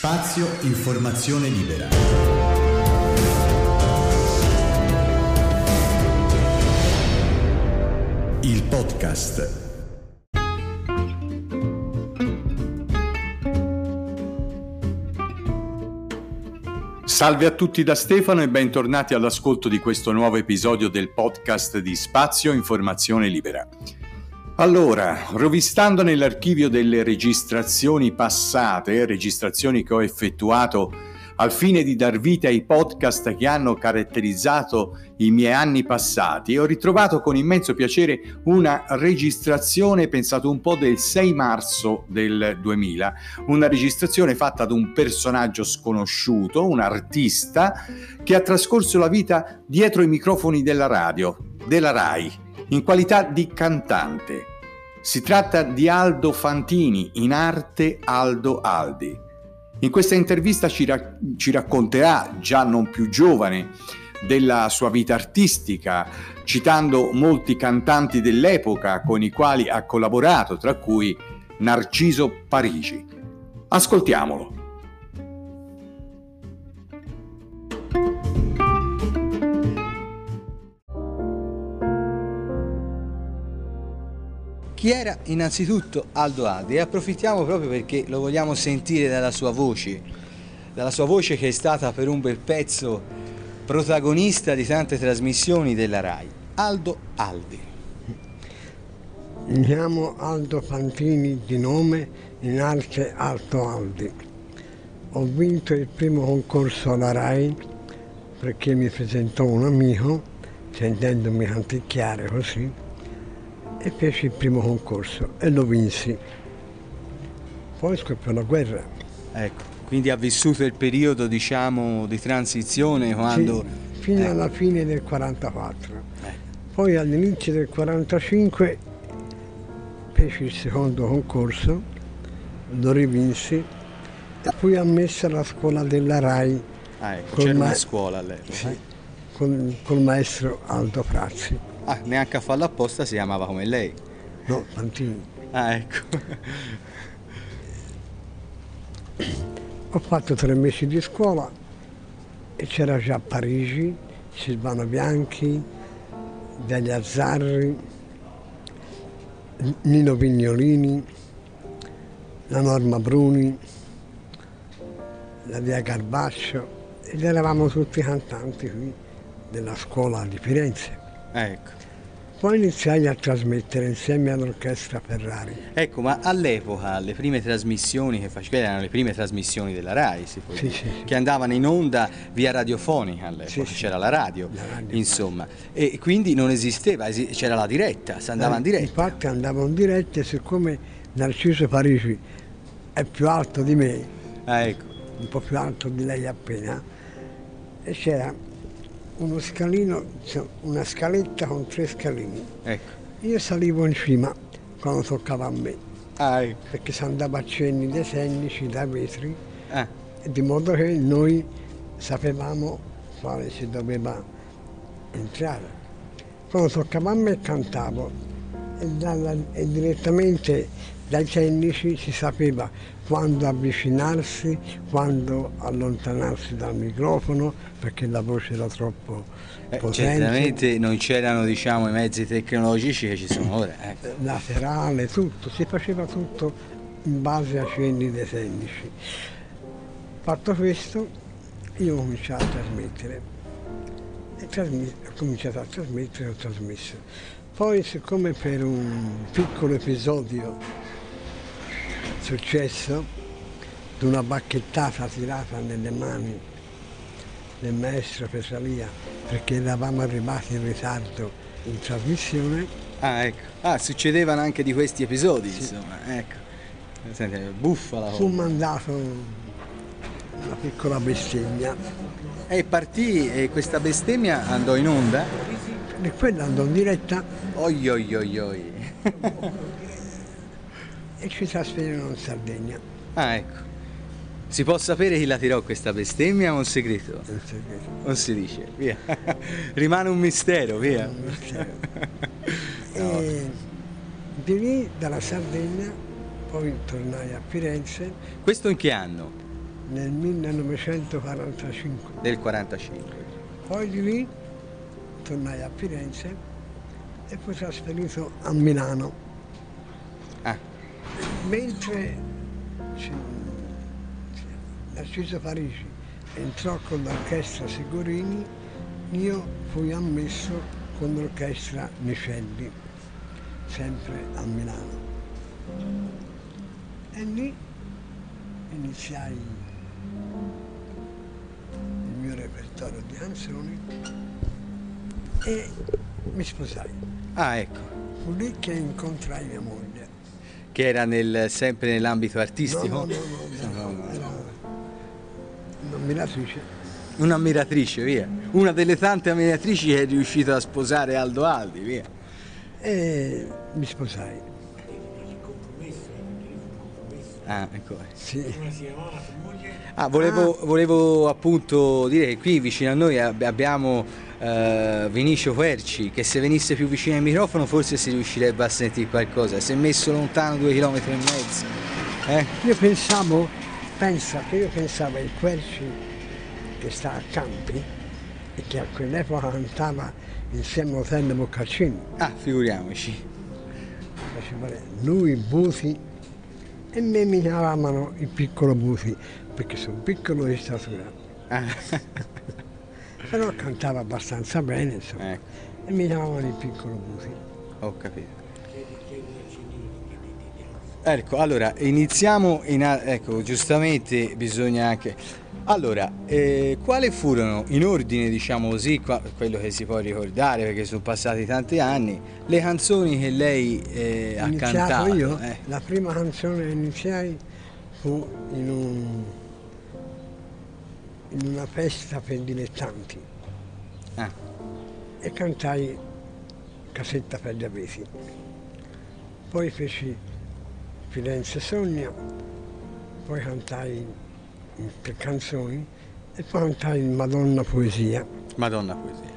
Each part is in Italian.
Spazio Informazione Libera. Il podcast. Salve a tutti da Stefano e bentornati all'ascolto di questo nuovo episodio del podcast di Spazio Informazione Libera. Allora, rovistando nell'archivio delle registrazioni passate, registrazioni che ho effettuato al fine di dar vita ai podcast che hanno caratterizzato i miei anni passati, ho ritrovato con immenso piacere una registrazione, pensato un po' del 6 marzo del 2000, una registrazione fatta da un personaggio sconosciuto, un artista che ha trascorso la vita dietro i microfoni della radio, della RAI in qualità di cantante. Si tratta di Aldo Fantini, in arte Aldo Aldi. In questa intervista ci, ra- ci racconterà, già non più giovane, della sua vita artistica, citando molti cantanti dell'epoca con i quali ha collaborato, tra cui Narciso Parigi. Ascoltiamolo. Chi era innanzitutto Aldo Aldi e approfittiamo proprio perché lo vogliamo sentire dalla sua voce, dalla sua voce che è stata per un bel pezzo protagonista di tante trasmissioni della RAI. Aldo Aldi. Mi chiamo Aldo Fantini di nome, in arte Alto Aldi. Ho vinto il primo concorso alla RAI perché mi presentò un amico, sentendomi canticchiare così, e feci il primo concorso e lo vinsi. Poi scoppiò la guerra. Ecco, quindi ha vissuto il periodo diciamo di transizione quando... Sì, fino eh. alla fine del 44. Eh. Poi all'inizio del 45 feci il secondo concorso, lo rivinsi e fui ammesso alla scuola della RAI. Ah, ecco, c'era una scuola all'epoca. Sì, eh. con, col maestro Aldo Frazzi. Ah, neanche a farlo apposta si chiamava come lei. No, Fantini. Ah, ecco. Ho fatto tre mesi di scuola e c'era già Parigi, Silvano Bianchi, Degli Azzarri, Nino Vignolini, la Norma Bruni, la Via Garbaccio ed eravamo tutti cantanti qui della scuola di Firenze. Ecco. Poi iniziai a trasmettere insieme all'orchestra Ferrari. Ecco, ma all'epoca le prime trasmissioni che facevi erano le prime trasmissioni della RAI, si può sì, dire, sì, sì. che andavano in onda via radiofonica all'epoca, c'era la radio, la radio, insomma, e quindi non esisteva, c'era la diretta, si andava eh, in diretta. Infatti andavo in diretta e siccome Narciso Parigi è più alto di me, ah, ecco. un po' più alto di lei appena, e c'era uno scalino, una scaletta con tre scalini. Ecco. Io salivo in cima quando toccava a me. Ah, ecco. Perché si andava a cenni dei tennici, dai vetri, ah. di modo che noi sapevamo quale si doveva entrare. Quando toccava a me cantavo e, dalla, e direttamente dai tecnici si sapeva quando avvicinarsi, quando allontanarsi dal microfono perché la voce era troppo eh, potente. Certamente non c'erano diciamo, i mezzi tecnologici che ci sono ora. Ecco. Laterale, tutto, si faceva tutto in base a cenni dei tecnici. Fatto questo, io ho cominciato a trasmettere. E trasmi- ho cominciato a trasmettere e ho trasmesso. Poi, siccome per un piccolo episodio successo di una bacchettata tirata nelle mani del maestro Pesalia perché eravamo arrivati in ritardo in trasmissione. Ah, ecco. Ah, succedevano anche di questi episodi, Sì. insomma, ecco. Senti, buffa la Fu mandato una piccola bestemmia E partì e questa bestemmia andò in onda. e quella andò in diretta Oi oi oi oi. E ci trasferirono in Sardegna. Ah, ecco. Si può sapere chi la tirò questa bestemmia o un segreto? So che- Non si dice, via. Rimane un mistero, via. un mistero. E di lì dalla Sardegna poi tornai a Firenze Questo in che anno? nel 1945. Del 45. Poi di lì tornai a Firenze e poi trasferito a Milano. Mentre Narciso Parisi entrò con l'orchestra Segurini, io fui ammesso con l'orchestra Nicelli, sempre a Milano. E lì iniziai il mio repertorio di canzoni e mi sposai. ah, ecco. Fu lì che incontrai mia moglie. Che era nel- sempre nell'ambito artistico? No, no, no, un'ammiratrice. Un'ammiratrice, via. Una delle tante ammiratrici che è riuscita a sposare Aldo Aldi, via. E mi sposai. Ah, ecco. Sì. Ah, volevo, volevo appunto dire che qui vicino a noi ab- abbiamo eh, Vinicio Querci, che se venisse più vicino al microfono forse si riuscirebbe a sentire qualcosa. Si è messo lontano due chilometri e mezzo. Eh? Io pensavo, pensa che io pensavo ai Querci che sta a Campi e che a quell'epoca cantava insieme a Otello Boccaccini. Ah, figuriamoci. Lui, Buti e me mi chiamavano il piccolo Buti perché sono piccolo di statura. Ah, Però cantava abbastanza bene, insomma. ecco, E mi chiamavano il piccolo Buti. ho capito. Ecco, allora iniziamo, in ecco, giustamente bisogna anche... Allora, eh, quali furono, in ordine diciamo così, qua- quello che si può ricordare perché sono passati tanti anni, le canzoni che lei eh, ha cantato? io, eh? la prima canzone che iniziai fu in, un- in una festa per dilettanti Ah, e cantai Casetta per gli Avesi. Poi feci Firenze Sogna, poi cantai tre canzoni e poi cantai Madonna Poesia. Madonna poesia.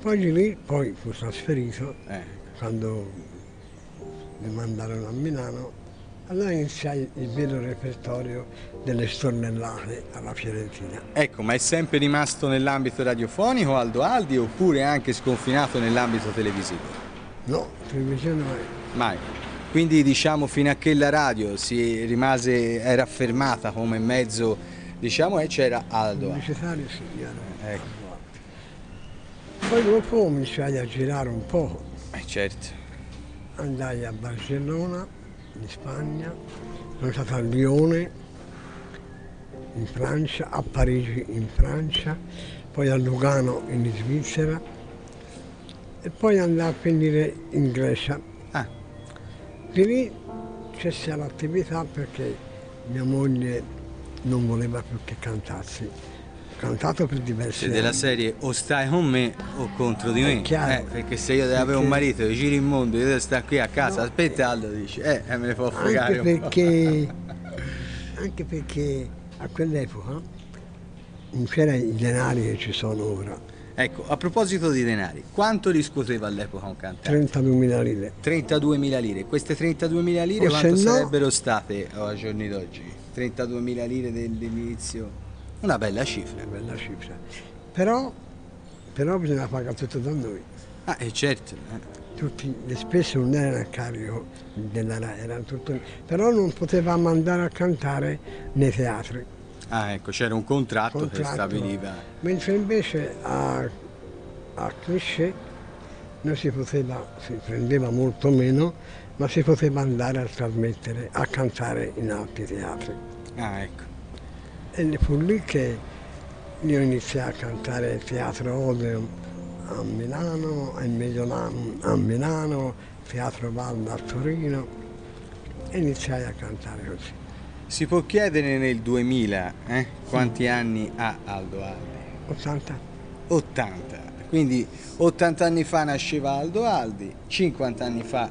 Poi di lì poi fu trasferito Eh. quando mi mandarono a Milano, allora iniziai il vero repertorio delle stornellate alla Fiorentina. Ecco, ma è sempre rimasto nell'ambito radiofonico Aldo Aldi oppure anche sconfinato nell'ambito televisivo? No, televisione mai. Mai. Quindi diciamo fino a che la radio si rimase, era affermata come mezzo, diciamo, e c'era Aldo. Pubblicitario sì, ero- Ecco, Poi dopo cominciai a girare un po', eh, certo. andai a Barcellona, in Spagna, sono stato a Lione, in Francia, a Parigi in Francia, poi a Lugano in Svizzera e poi andai a finire in Grecia. Ah, Di lì cessai l'attività perché mia moglie non voleva più che cantassi. Cantato per diversi se della anni. serie o stai con me o contro di me. Eh, perché se io devo avere un marito che giri il mondo, io devo stare qui a casa, No. aspetta Aldo dice, eh, eh, me ne può fregare Anche un po'. perché, anche perché a quell'epoca non c'erano i denari che ci sono ora, Ecco, a proposito di denari, quanto riscuoteva all'epoca un cantante? 32.000 lire. 32.000 lire. Queste 32.000 lire O quanto no- sarebbero state oh, ai giorni d'oggi? 32.000 lire dell'inizio? Una bella cifra. Una bella cifra. Però, però bisogna pagare tutto da noi. Ah, e certo. eh. Tutte le spese non erano a carico della RAI, erano tutto... però non potevamo andare a cantare nei teatri. Ah, ecco, c'era un contratto, che Contratto. stabiliva. Mentre invece a, a Cliché non si poteva, si prendeva molto meno, ma si poteva andare a trasmettere, a cantare in altri teatri. Ah, ecco. E fu lì che io iniziai a cantare al Teatro Odeon a Milano, al Mediolanum a Milano, Teatro Valda a Torino e iniziai a cantare così. Si può chiedere nel 2000 eh, quanti anni ha Aldo Aldi? 80 80. Quindi 80 anni fa nasceva Aldo Aldi, 50 anni fa,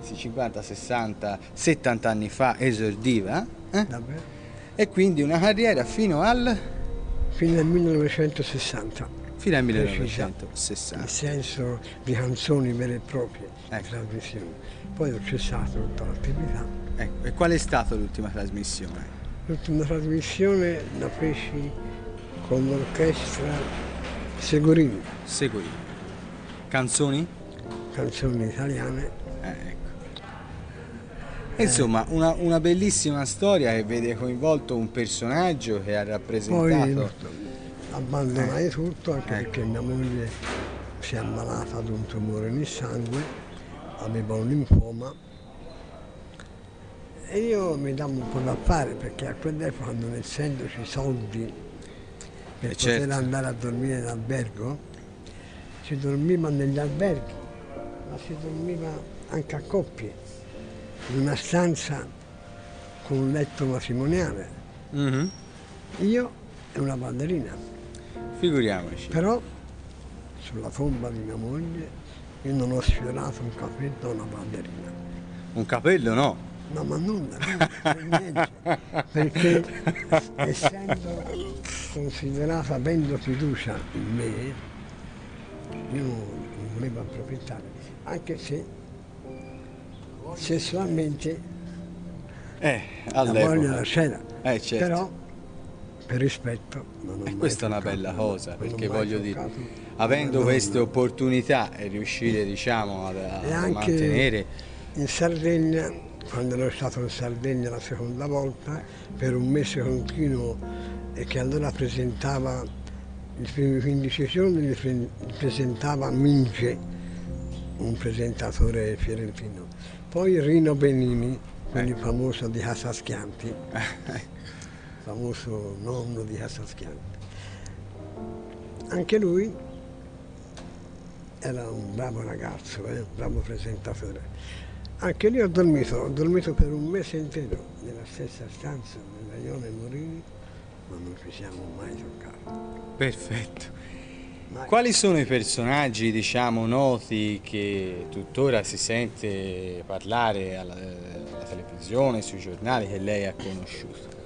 sì, 50, 60, 70 anni fa esordiva eh? davvero, e quindi una carriera fino al, fino al 1960. fino al Precisa. 1960. nel senso di canzoni vere e proprie, Ecco. trasmissioni. Poi ho cessato tutta l'attività. Ecco, e qual è stata l'ultima trasmissione? L'ultima trasmissione la feci con l'orchestra Segurini, Seguì. Canzoni? canzoni italiane. Eh, ecco. E Insomma, una, una bellissima storia che vede coinvolto un personaggio che ha Poi rappresentato... abbandonai tutto anche Ecco. perché mia moglie si è ammalata di un tumore nel sangue, aveva un linfoma e io mi davo un po' da fare perché a quell'epoca non essendoci soldi per Eh, poter certo. andare a dormire in albergo, si dormiva negli alberghi, ma si dormiva anche a coppie, in una stanza con un letto matrimoniale, Mhm. io e una ballerina. Figuriamoci. Però sulla tomba di mia moglie io non ho sfiorato un capello a una ballerina. Un capello no. No, ma nulla, niente. Perché essendo considerata avendo fiducia in me, io non volevo approfittare, anche se sessualmente Eh, la voglia all'epoca. la c'era. Eh, certo. Però per rispetto non ho E mai questa è una bella cosa, perché voglio dire, toccato avendo una queste opportunità e riuscire, diciamo, ad, a E mantenere... in Sardegna, quando ero stato in Sardegna la seconda volta, per un mese continuo e che allora presentava i primi 15 giorni, presentava Minge, un presentatore fiorentino. Poi Rino Benini, quindi famoso di Casa Schianti, famoso nonno di Casa Schianti. Anche lui era un bravo ragazzo, eh, un bravo presentatore. Anche lì ho dormito, ho dormito per un mese intero nella stessa stanza, nella Ione Morini, ma non ci siamo mai toccati. Perfetto. Quali sono i personaggi, diciamo, noti che tuttora si sente parlare alla, alla televisione, sui giornali, che lei ha conosciuto?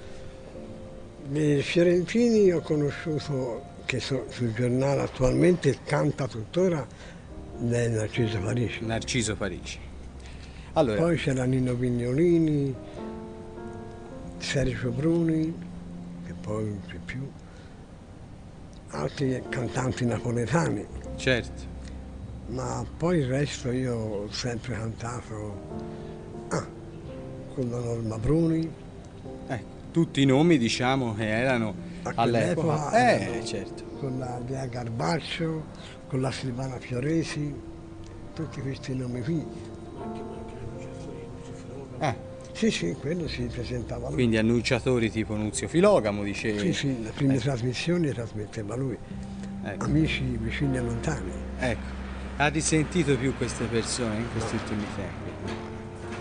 I fiorentini ho conosciuto, che so- sul giornale attualmente canta tuttora, è Narciso Parisi. Narciso Parigi. Allora, Poi c'era Nino Vignolini, Sergio Bruni, che poi non c'è più, altri cantanti napoletani, certo, ma poi il resto io ho sempre cantato ah, con la Norma Bruni, ecco, tutti i nomi, diciamo, che erano all'epoca. Eh, certo. con la Dea Garbaccio, con la Silvana Fioresi, tutti questi nomi qui. Ah, Sì, sì, quello si presentava lui. quindi annunciatori tipo Nunzio Filogamo, dicevi. Sì, sì, le prime trasmissioni le trasmetteva lui. Ecco. amici vicini e lontani. Ecco, ha risentito più queste persone in questi ultimi tempi?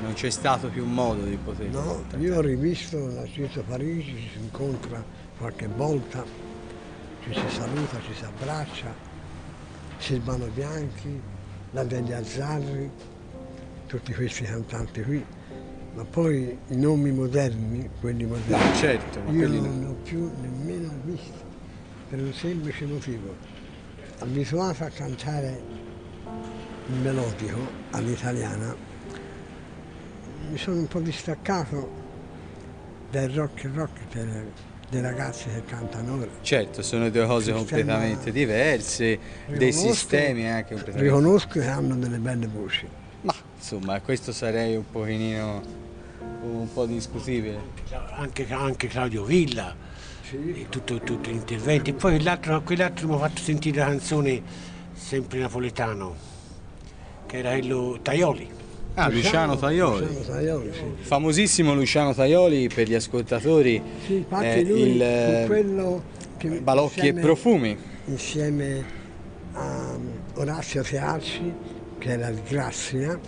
Non c'è stato più modo di poter No, io ho rivisto Narciso Parigi, ci si incontra qualche volta, ci si saluta, ci si abbraccia, Silvano Bianchi, la Delia Azzarri, tutti questi cantanti qui, ma poi i nomi moderni, quelli moderni, certo, ma io quelli non no. li ho più nemmeno visti, per un semplice motivo. Abituato a cantare il melodico all'italiana, mi sono un po' distaccato dal rock rock per dei ragazzi che cantano ora. Certo, sono due cose completamente diverse, dei sistemi anche completamente Riconosco che hanno delle belle voci. Ma insomma, questo sarei un pochino un po' discutibile. anche, anche Claudio Villa, e tutto- tutti gli interventi. Poi l'altro- quell'altro mi ha fatto sentire la canzone sempre napoletano, che era quello Taioli. Ah, Luciano Taioli. Luciano Taioli, sì. Famosissimo Luciano Taioli per gli ascoltatori. Sì, infatti eh, lui il fu eh, quello che Balocchi e insieme- Profumi. insieme a Orazio Tearci, che era di Grassina,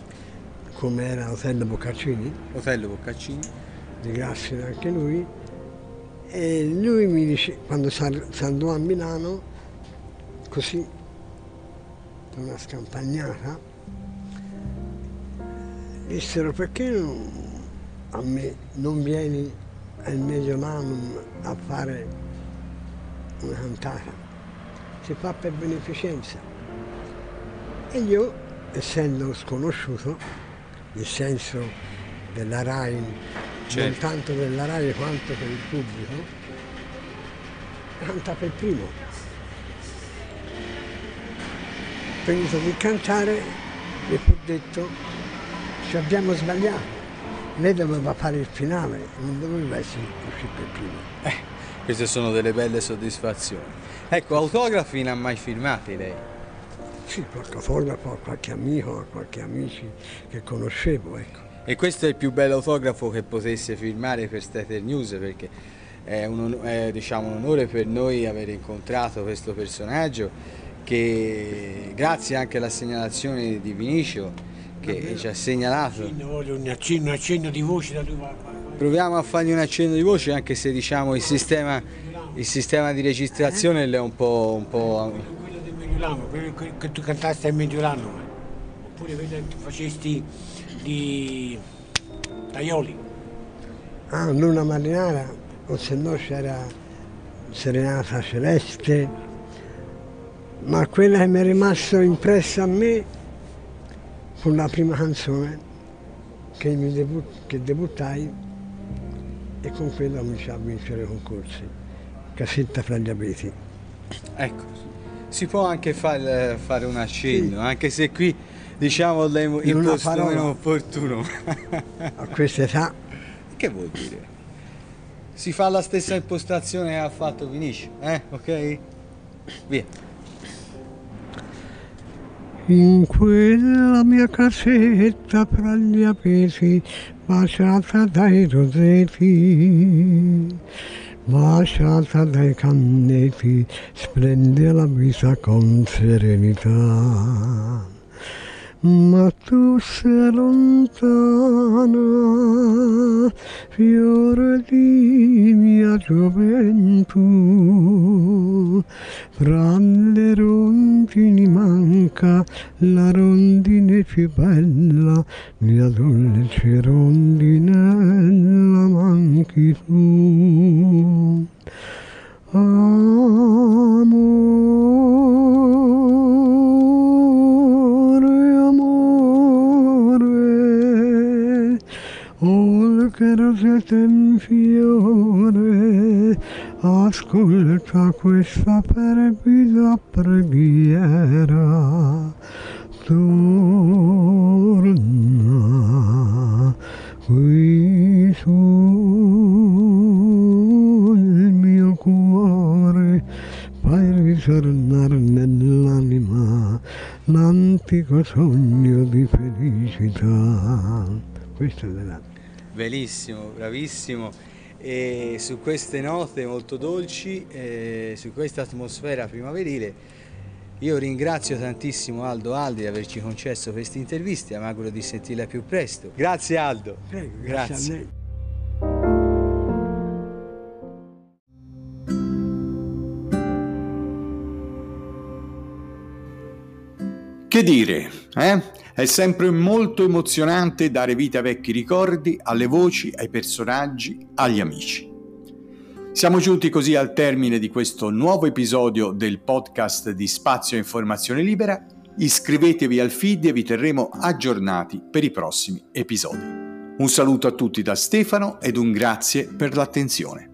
come era Otello Boccaccini, Otello Boccaccini. di Grassina anche lui, e lui mi dice, quando andò a Milano, così, per una scampagnata, dissero perché non- a me non vieni al Mediolanum a fare una cantata? Si fa per beneficenza. E io, essendo sconosciuto, nel senso della RAI certo. non tanto della RAI quanto per il pubblico, canta per primo. Finito di cantare, mi fu detto, ci abbiamo sbagliato. Lei doveva fare il finale, non doveva essere uscito per primo. Eh, queste sono delle belle soddisfazioni. Ecco, autografi non ha mai firmati lei? Sì, qualche fotografo, qualche amico, qualche amici che conoscevo, ecco. E questo è il più bello autografo che potesse firmare per Stater News perché è un, è, diciamo, un onore per noi aver incontrato questo personaggio che grazie anche alla segnalazione di Vinicio che ci ha segnalato. Voglio un accenno, un accenno di voce da dove Proviamo a fargli un accenno di voce anche se diciamo il sistema, il sistema di registrazione è un po'... Un po'... Mediolano, quello che tu cantasti al Mediolano, oppure quello che tu facesti di Taioli. Ah, Luna Marinara, o se no c'era Serenata Celeste, ma quella che mi è rimasta impressa a me fu la prima canzone che, debut, che debuttai e con quella cominciai a vincere i concorsi. Cassetta fra gli abeti. Ecco, si può anche far, fare un accenno, sì. anche se qui diciamo il posto meno opportuno. a questa età. Che vuol dire? Si fa la stessa impostazione che ha fatto Vinici, eh? Ok? Via. In quella mia casetta fra gli apesi, baciata dai rosetti, baciata dai canneti, splende la vita con serenità ma tu sei lontana, fiore di mia gioventù. Fra le rondini manca la rondine più bella, mia dolce rondinella manchi tu. Amore, amore, ol che rosetta in fiore, ascolta questa perfida preghiera. Tu nell'anima l'antico sogno di felicità. Questo è della Bellissimo, bravissimo. E su queste note molto dolci, eh, su questa atmosfera primaverile, io ringrazio tantissimo Aldo Aldi di averci concesso queste interviste, mi auguro di sentirla più presto. Grazie Aldo. Prego, grazie. grazie. Che dire, eh? È sempre molto emozionante dare vita ai vecchi ricordi, alle voci, ai personaggi, agli amici. Siamo giunti così al termine di questo nuovo episodio del podcast di Spazio Informazione Libera. Iscrivetevi al feed e vi terremo aggiornati per i prossimi episodi. Un saluto a tutti da Stefano ed un grazie per l'attenzione.